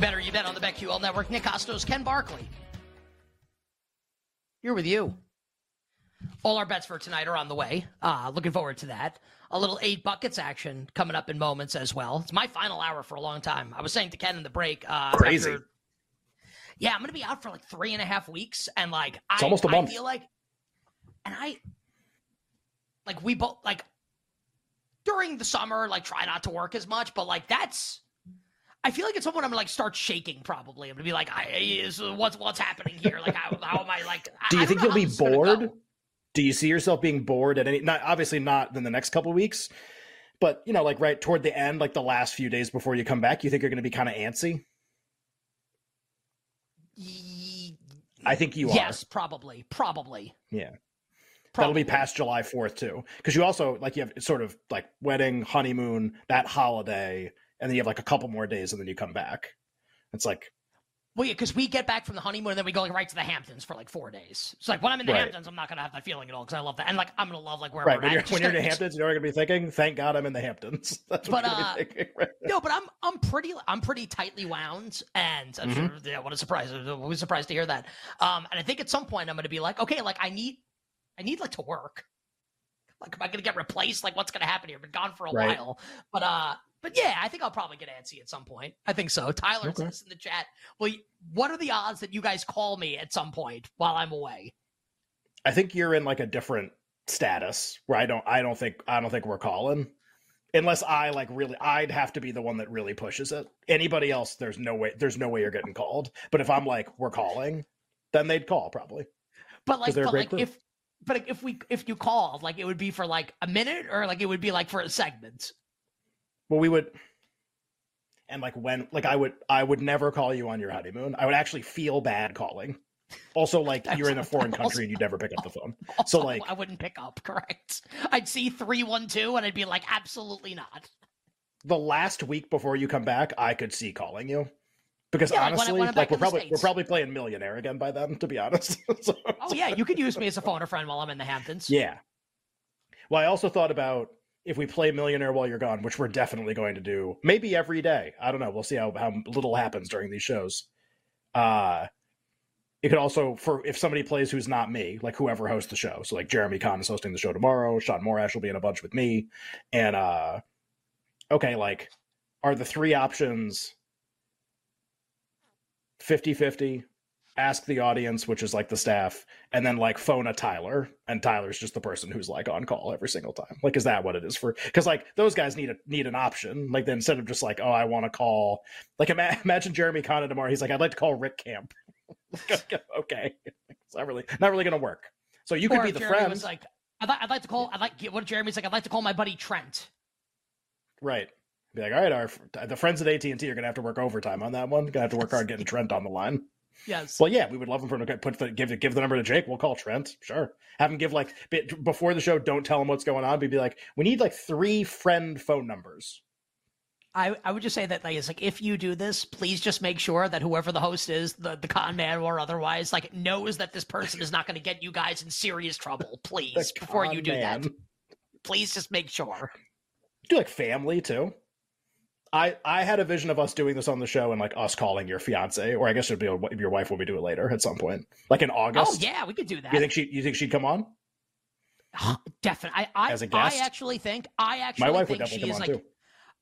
BetQL Network. Nick Kostos, Ken Barkley. Here with you. All our bets for tonight are on the way. Uh, looking forward to that. A little eight buckets action coming up in moments as well. It's my final hour for a long time. I was saying to Ken in the break. Uh, Crazy. after- yeah, I'm going to be out for like three and a half weeks, and like It's I, almost a month. I feel like, and I, like we both like during the summer, like try not to work as much, but like that's. I feel like at some point I'm gonna like start shaking. Probably, I'm gonna be like, I, is, "What's what's happening here? Like, how, how am I like?" I- Do you think you'll be gonna bored? go. Do you see yourself being bored at any? Not obviously not in the next couple weeks, but you know, like right toward the end, like the last few days before you come back, you think you're going to be kind of antsy? Ye- I think you are yes, probably, probably. Yeah, probably. that'll be past July Fourth too, because you also like you have sort of like wedding, honeymoon, that holiday, and then you have like a couple more days, and then you come back. It's like Well, yeah, because we get back from the honeymoon and then we go like right to the Hamptons for like four days. It's like when I'm in the Right. Hamptons, I'm not gonna have that feeling at all because I love that, and like I'm gonna love like where right when at. you're when you're in the gonna- Hamptons, you're going to be thinking, "Thank God I'm in the Hamptons." That's what But, you're uh, thinking. Right? No, but I'm I'm pretty I'm pretty tightly wound, and I'm Mm-hmm. sure yeah, what a surprise! I was surprised to hear that. Um, and I think at some point I'm going to be like, okay, like I need I need like to work. Like, am I going to get replaced? Like, what's going to happen here? I've been gone for a Right. while, but uh, but yeah, I think I'll probably get antsy at some point. I think so. Tyler Okay. says in the chat, well, what are the odds that you guys call me at some point while I'm away? I think you're in like a different status where I don't I don't think I don't think we're calling. Unless I like really I'd have to be the one that really pushes it. Anybody else there's no way there's no way you're getting called. But if I'm like we're calling, then they'd call probably. But like, they're a but great like crew. if but like if we if you called, like it would be for like a minute or like it would be like for a segment. Well we would and like when like I would I would never call you on your honeymoon. I would actually feel bad calling. Also like you're in a foreign country and you'd never pick up the phone. So, like- I wouldn't pick up. Correct. I'd see three one two, and I'd be like, absolutely not. the last week before you come back, I could see calling you. Because Yeah, like honestly, I'm like, we're probably we're probably playing millionaire again by then, to be honest. So- Oh yeah, you could use me as a phone a friend while I'm in the Hamptons. yeah. Well, I also thought about if we play millionaire while you're gone, which we're definitely going to do, maybe every day. I don't know. We'll see how how little happens during these shows. Uh it could also for if somebody plays who's not me, like whoever hosts the show. So like Jeremy Conn is hosting the show tomorrow. Sean Morash will be in a bunch with me, and uh okay, like are the three options 50-50 ask the audience which is like the staff and then like phone a tyler and tyler's just the person who's like on call every single time. Like is that what it is for? Because like those guys need a need an option. Like then instead of just like oh i want to call like ima- imagine jeremy Conn tomorrow. He's like i'd like to call rick camp. Okay. It's not really not really gonna work. So you could be the Jeremy friend. Was like, I'd, li- I'd like to call. I'd like what Jeremy's like. I'd like to call my buddy Trent. right. Be like all right our the friends at at&t are gonna have to work overtime on that one. Gonna have to work hard getting trent on the line Yes. Well, yeah, we would love him for him to put the give give the number to Jake. We'll call Trent. Sure, have him give like before the show. Don't tell him what's going on. But be like, we need like three friend phone numbers. I, I would just say that like it's like if you do this, please just make sure that whoever the host is, the, the con man or otherwise, like knows that this person is not going to get you guys in serious trouble. Please, before you do man. that, please just make sure. Do like family too. I I had a vision of us doing this on the show and like us calling your fiance, or I guess it'd be a- your wife when we do it later at some point, like in oh, August. Oh yeah, we could do that. You think she you think she'd come on? Definitely. I I, As a I guest? actually think I actually My wife would think definitely she come is on like too.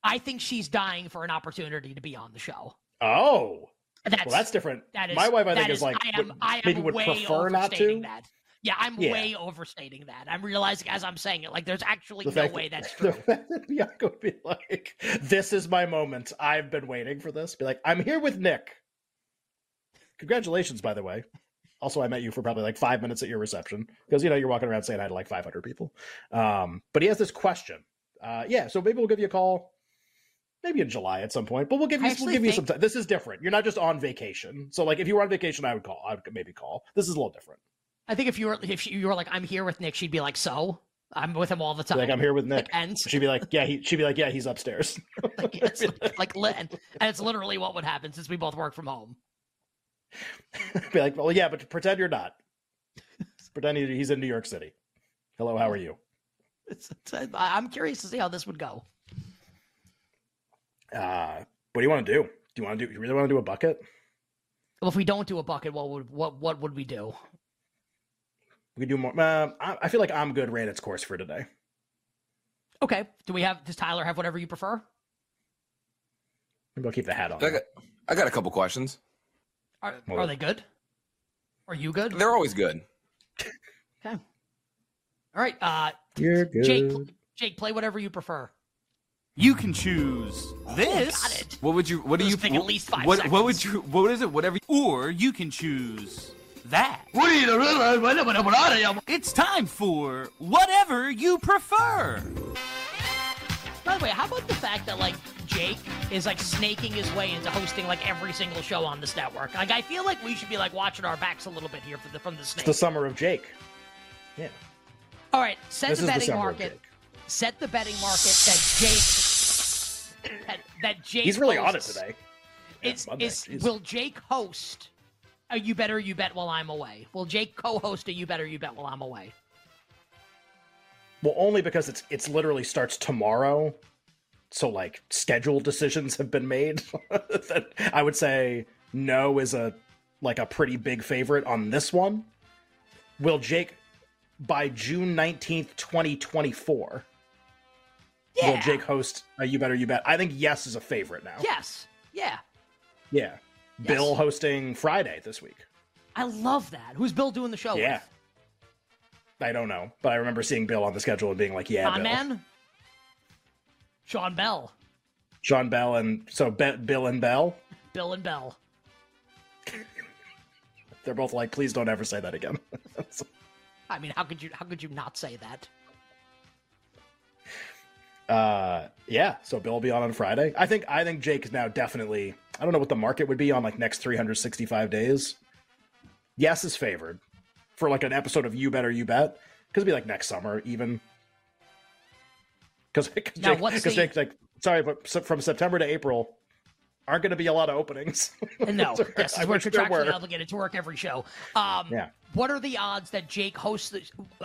I think she's dying for an opportunity to be on the show. Oh, That's well, that's different. that is My wife, I think, is like I am would- I am maybe would prefer not to. that. Yeah, I'm Yeah. way overstating that. I'm realizing as I'm saying it, like there's actually The no way that- that's the true. fact that Bianca would be like, "This is my moment. I've been waiting for this." Be like, "I'm here with Nick." Congratulations, by the way. Also, I met you for probably like five minutes at your reception because you know you're walking around saying hi to like 500 people. Um, but he has this question. Uh, yeah, so maybe we'll give you a call, maybe in July at some point. But we'll give you we'll give you some time. This is different. You're not just on vacation. So like, if you were on vacation, I would call. I would maybe call. This is a little different. I think if you were if you were like I'm here with Nick, she'd be like, so I'm with him all the time. like, I'm here with Nick. and She'd be like, yeah, he. She'd be like, yeah, he's upstairs. like, it's like li- and, it's literally what would happen since we both work from home. be like, well, yeah, but pretend you're not. pretend he's in New York City. Hello, how are you? It's, it's, I'm curious to see how this would go. Uh, what do you want to do? Do you want to do? You really want to do a bucket? Well, if we don't do a bucket, what would what what would we do? We could do more. Uh, I, I feel like I'm good ran its course for today. Okay. Do we have? Does Tyler have whatever you prefer? Maybe I'll keep the hat on. I got, I got a couple questions. Are, Well- are they good? Are you good? They're always good. Okay. All right. Uh, You're good. Jake, Jake, play whatever you prefer. You can choose this. Got it. What would you? What do you? thing at least five what, what would you? What is it? Whatever. Or you can choose that. It's time for whatever you prefer. By the way, how about the fact that like Jake is like snaking his way into hosting like every single show on this network? Like, I feel like we should be like watching our backs a little bit here for the, from the It's the summer of Jake. Yeah. All right, set This the is the betting market. Set the betting market that Jake. That, that Jake. He's really on it today. Yeah, It's, is will Jake host? A you better you bet while I'm away. Will Jake co-host a you better you bet while I'm away? Well, only because it's it's literally starts tomorrow. So like schedule decisions have been made. that I would say no is a like a pretty big favorite on this one. Will Jake by June 19th, 2024? Will Jake host a You Better You Bet? I think yes is a favorite now. Yes. Yeah. Yeah. Bill hosting Friday this week. I love that. Who's Bill doing the show Yeah. with? I don't know, but I remember seeing Bill on the schedule and being like, "Yeah, Con Bill." Man. Sean Bell. Sean Bell and so Be- Bill and Bell. Bill and Bell. They're both like, "Please don't ever say that again." I mean, how could you how could you not say that? uh, yeah. So Bill will be on on Friday. I think I think Jake is now definitely. I don't know what the market would be on like next 365 days. Yes is favored for like an episode of You Better You Bet because it'd be like next summer even. Because Jake, because the- Jake's like, sorry, but from September to April aren't going to be a lot of openings. No, yes, I we're contractually obligated to work every show. Um, Yeah. What are the odds that Jake hosts the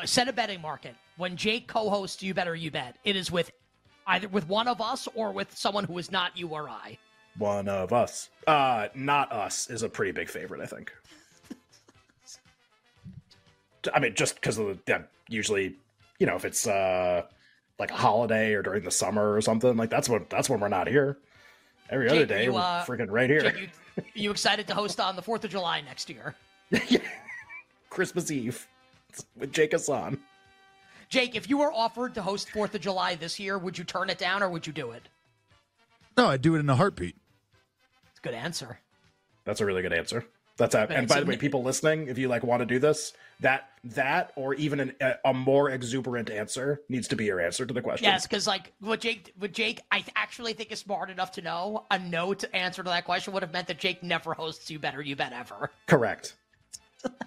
set a betting market when Jake co-hosts You Better You Bet? It is with either with one of us or with someone who is not you or I. One of us. Uh, not us is a pretty big favorite, I think. I mean, just because of the yeah, usually, you know, if it's uh like a holiday or during the summer or something, like that's when that's when we're not here. Every other day, you, we're uh, freaking right here. Jake, you, you excited to host on the Fourth of July next year? Christmas Eve with Jake Hassan. Jake, if you were offered to host Fourth of July this year, would you turn it down or would you do it? No, I'd do it in a heartbeat. Good answer. That's a really good answer. That's a, and by the way, people listening, if you like want to do this, that that or even an, a, a more exuberant answer needs to be your answer to the question. Yes, because like what Jake, what Jake, I actually think is smart enough to know a no to answer to that question would have meant that Jake never hosts You Better You Bet ever. Correct.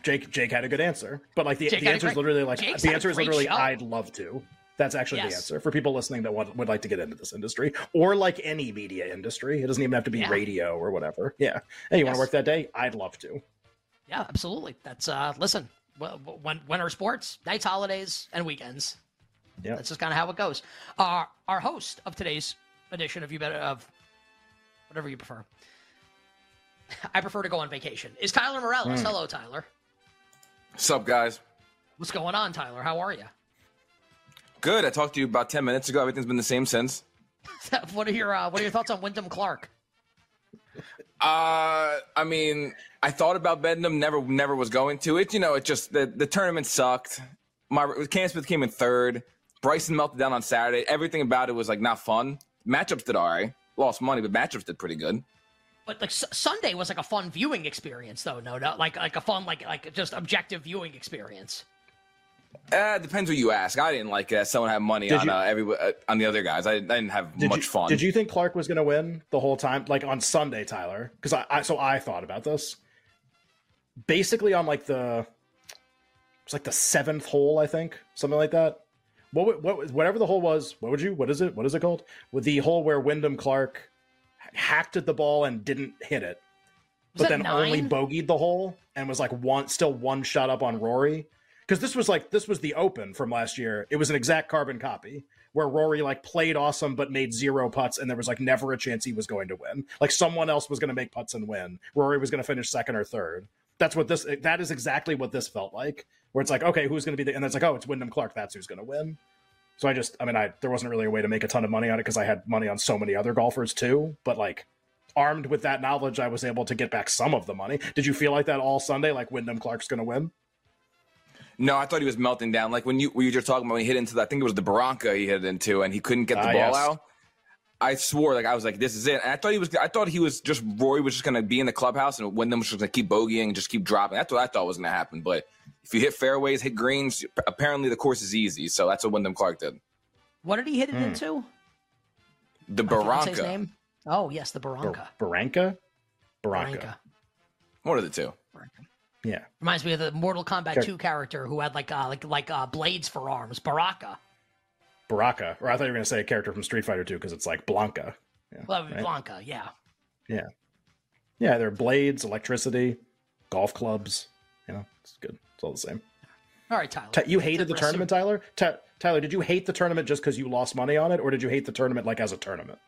Jake Jake had a good answer, but like the, the answer is literally like Jake's the answer is literally show. I'd love to. That's actually the answer for people listening that want, would like to get into this industry or like any media industry. It doesn't even have to be Yeah. radio or whatever. Yeah. Hey, you want to work that day? I'd love to. Yeah, absolutely. That's uh, listen, w- w- when winter sports, nights, holidays, and weekends. Yeah. That's just kind of how it goes. Our our host of today's edition of You Better of whatever you prefer. I prefer to go on vacation. Is Tyler Morales? Hmm. Hello, Tyler. What's up, guys? What's going on, Tyler? How are you? Good. I talked to you about 10 minutes ago. Everything's been the same since. what are your uh, What are your thoughts on Wyndham Clark? Uh, I mean, I thought about them. Never, never was going to. It, you know, it just the the tournament sucked. My Cam Smith came in third. Bryson melted down on Saturday. Everything about it was like not fun. Matchups did all right. Lost money, but matchups did pretty good. But like S- Sunday was like a fun viewing experience, though. No, no, like like a fun like like just objective viewing experience. Uh, depends what you ask. I didn't like it. Someone had money Did on you- uh, every uh, on the other guys. I, I didn't have Did much you, fun. Did you think Clark was going to win the whole time? Like on Sunday, Tyler? Because I, I so I thought about this. Basically, on like the it's like the seventh hole, I think, something like that. What what was- whatever the hole was? What would you? What is it? What is it called? With the hole where Wyndham Clark hacked at the ball and didn't hit it, Was but then nine? only bogeyed the hole and was like one still one shot up on Rory. Because this was like this was the Open from last year. It was an exact carbon copy where Rory like played awesome but made zero putts, and there was like never a chance he was going to win. Like someone else was going to make putts and win. Rory was going to finish second or third. That's what this. That is exactly what this felt like. Where it's like, okay, who's going to be the? And it's like, oh, it's Wyndham Clark. That's who's going to win. So I just, I mean, I there wasn't really a way to make a ton of money on it because I had money on so many other golfers too. But like, armed with that knowledge, I was able to get back some of the money. Did you feel like that all Sunday? Like Wyndham Clark's going to win? No, I thought he was melting down. Like when you when you were talking about when he hit into the, I think it was the Barranca he hit into and he couldn't get the Ah, ball yes. out. I swore like I was like this is it. And I thought he was I thought he was just Rory was just gonna be in the clubhouse and Wyndham was just gonna keep bogeying and just keep dropping. That's what I thought was gonna happen. But if you hit fairways, hit greens, apparently the course is easy. So that's what Wyndham Clark did. What did he hit it Hmm. into? The My fiance's Barranca. name? Oh yes, the Bar- Barranca. Barranca? Barranca. Barranca. One of the two. Barranca. Yeah. Reminds me of the Mortal Kombat Char- 2 character who had like uh, like like uh, blades for arms. Baraka. Baraka. Or I thought you were going to say a character from Street Fighter 2 because it's like Blanka. Yeah. Well, that would be right? Blanka. Yeah. Yeah, yeah. there are blades, electricity, golf clubs. You know, it's good. It's all the same. All right, Tyler. Ty- you hated the tournament, Tyler? Ty- Tyler, did you hate the tournament just because you lost money on it, or did you hate the tournament like as a tournament?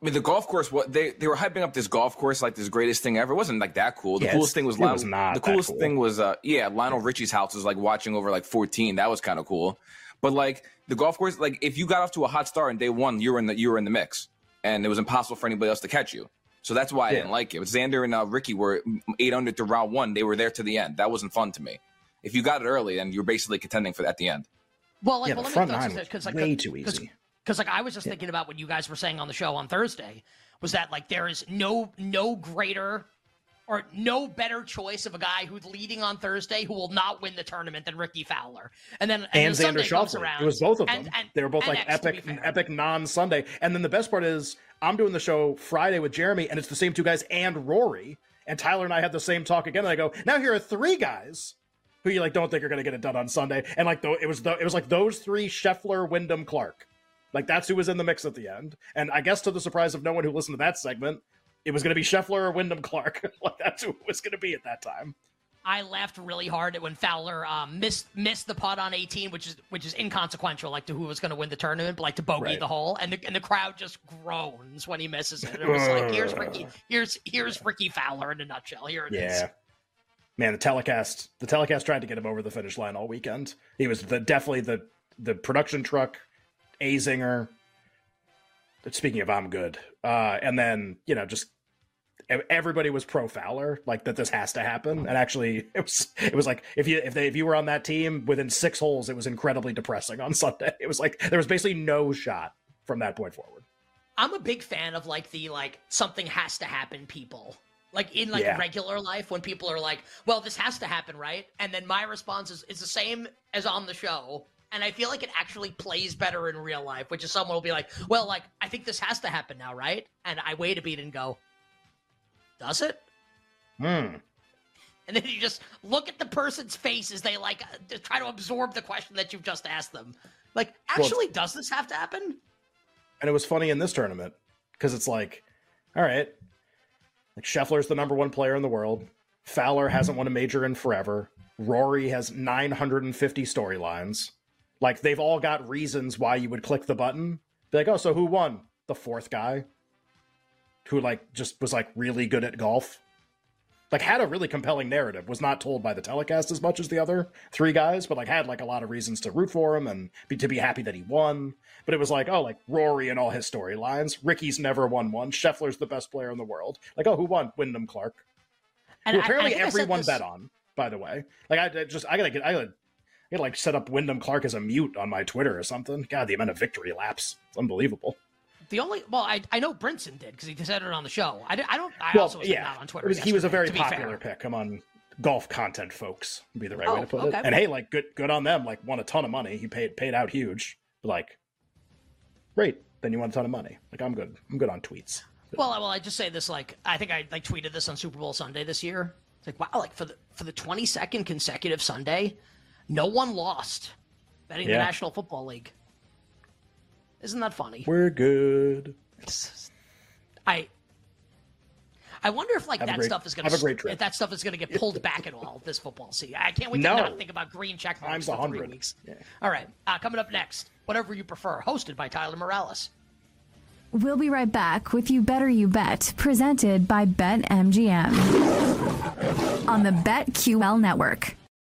I mean, the golf course. What they they were hyping up this golf course like this greatest thing ever. It wasn't like that cool. The Yeah, coolest thing was Lionel, was not the coolest cool. thing was uh yeah Lionel Richie's house was like watching over like fourteen. That was kind of cool. But like the golf course, like if you got off to a hot start in day one, you were in the you were in the mix, and it was impossible for anybody else to catch you. So that's why I Yeah. didn't like it. But Xander and uh, Rickie were eight under to round one. They were there to the end. That wasn't fun to me. If you got it early, then you're basically contending for at the end. Well, like, yeah, well, the let front me nine was because like way the- too 'cause- easy. Because like I was just thinking about what you guys were saying on the show on Thursday was that like there is no no greater or no better choice of a guy who's leading on Thursday who will not win the tournament than Rickie Fowler. And then and Sunday Xander Schauffele. around, It was both of them. and- and- they were both like X, epic, epic non-Sunday. And then the best part is, I'm doing the show Friday with Jeremy, and it's the same two guys and Rory. And Tyler and I had the same talk again. And I go, now here are three guys who you like don't think are going to get it done on Sunday. And like, though it was the, it was like those three: Scheffler, Wyndham, Clark. Like that's who was in the mix at the end. And I guess to the surprise of no one who listened to that segment, it was going to be Scheffler or Wyndham Clark. like that's who it was going to be at that time. I laughed really hard at when Fowler um, missed missed the putt on 18, which is which is inconsequential, like to who was going to win the tournament, but like to bogey Right. the hole, and the, and the crowd just groans when he misses it. It was like, here's Rickie, here's here's Rickie Fowler in a nutshell. Here it is. Yeah. Man, the telecast the telecast tried to get him over the finish line all weekend. He was the definitely the the production truck, Azinger. Speaking of I'm good. Uh and then, you know, just everybody was pro Fowler, like that this has to happen. And actually it was it was like if you if they if you were on that team within six holes, it was incredibly depressing on Sunday. It was like there was basically no shot from that point forward. I'm a big fan of like the like something has to happen people. Like in like Yeah. regular life when people are like, "Well, this has to happen, right?" And then my response is, is the same as on the show. And I feel like it actually plays better in real life, which is someone will be like, "Well, like I think this has to happen now, right?" And I wait a beat and go, "Does it?" Hmm. And then you just look at the person's face as they like uh, try to absorb the question that you've just asked them. Like, Well- actually, does this have to happen? And it was funny in this tournament because it's like, all right, like Scheffler's the number one player in the world. Fowler hasn't won a major in forever. Rory has 950 storylines. Like they've all got reasons why you would click the button. Be like, oh, so who won? The fourth guy, who like just was like really good at golf. Like had a really compelling narrative. Was not told by the telecast as much as the other three guys, but like had like a lot of reasons to root for him and be, to be happy that he won. But it was like, oh, like Rory and all his storylines. Rickie's never won one. Scheffler's the best player in the world. Like, oh, who won? Wyndham Clark. And Who I- apparently I everyone this- bet on. By the way, like I I just I gotta get I gotta, I gotta like set up Wyndham Clark as a mute on my Twitter or something. God, the amount of victory laps, it's unbelievable. The only well, I I know Brinson did because he said it on the show. I, I don't. I well, also was yeah, not on Twitter. Was- he was a very popular fair. pick among golf content folks. Would be the right way Oh, to put okay. it. And hey, like good good on them. Like won a ton of money. He paid paid out huge. Like, great. Then you won a ton of money. Like I'm good. I'm good on tweets. Well, well, I just say this like I think I like tweeted this on Super Bowl Sunday this year. It's like wow, like for the for the twenty second consecutive Sunday, no one lost betting the National Football League. Isn't that funny? We're good. I I wonder if like Have that great- stuff is going have a great trip. If that stuff is going to get pulled back at all this football season. I can't wait No. to not think about green check marks Times for three weeks. Yeah. All right, uh, coming up next, whatever you prefer, hosted by Tyler Morales. We'll be right back with You Better You Bet, presented by BetMGM on the BetQL network.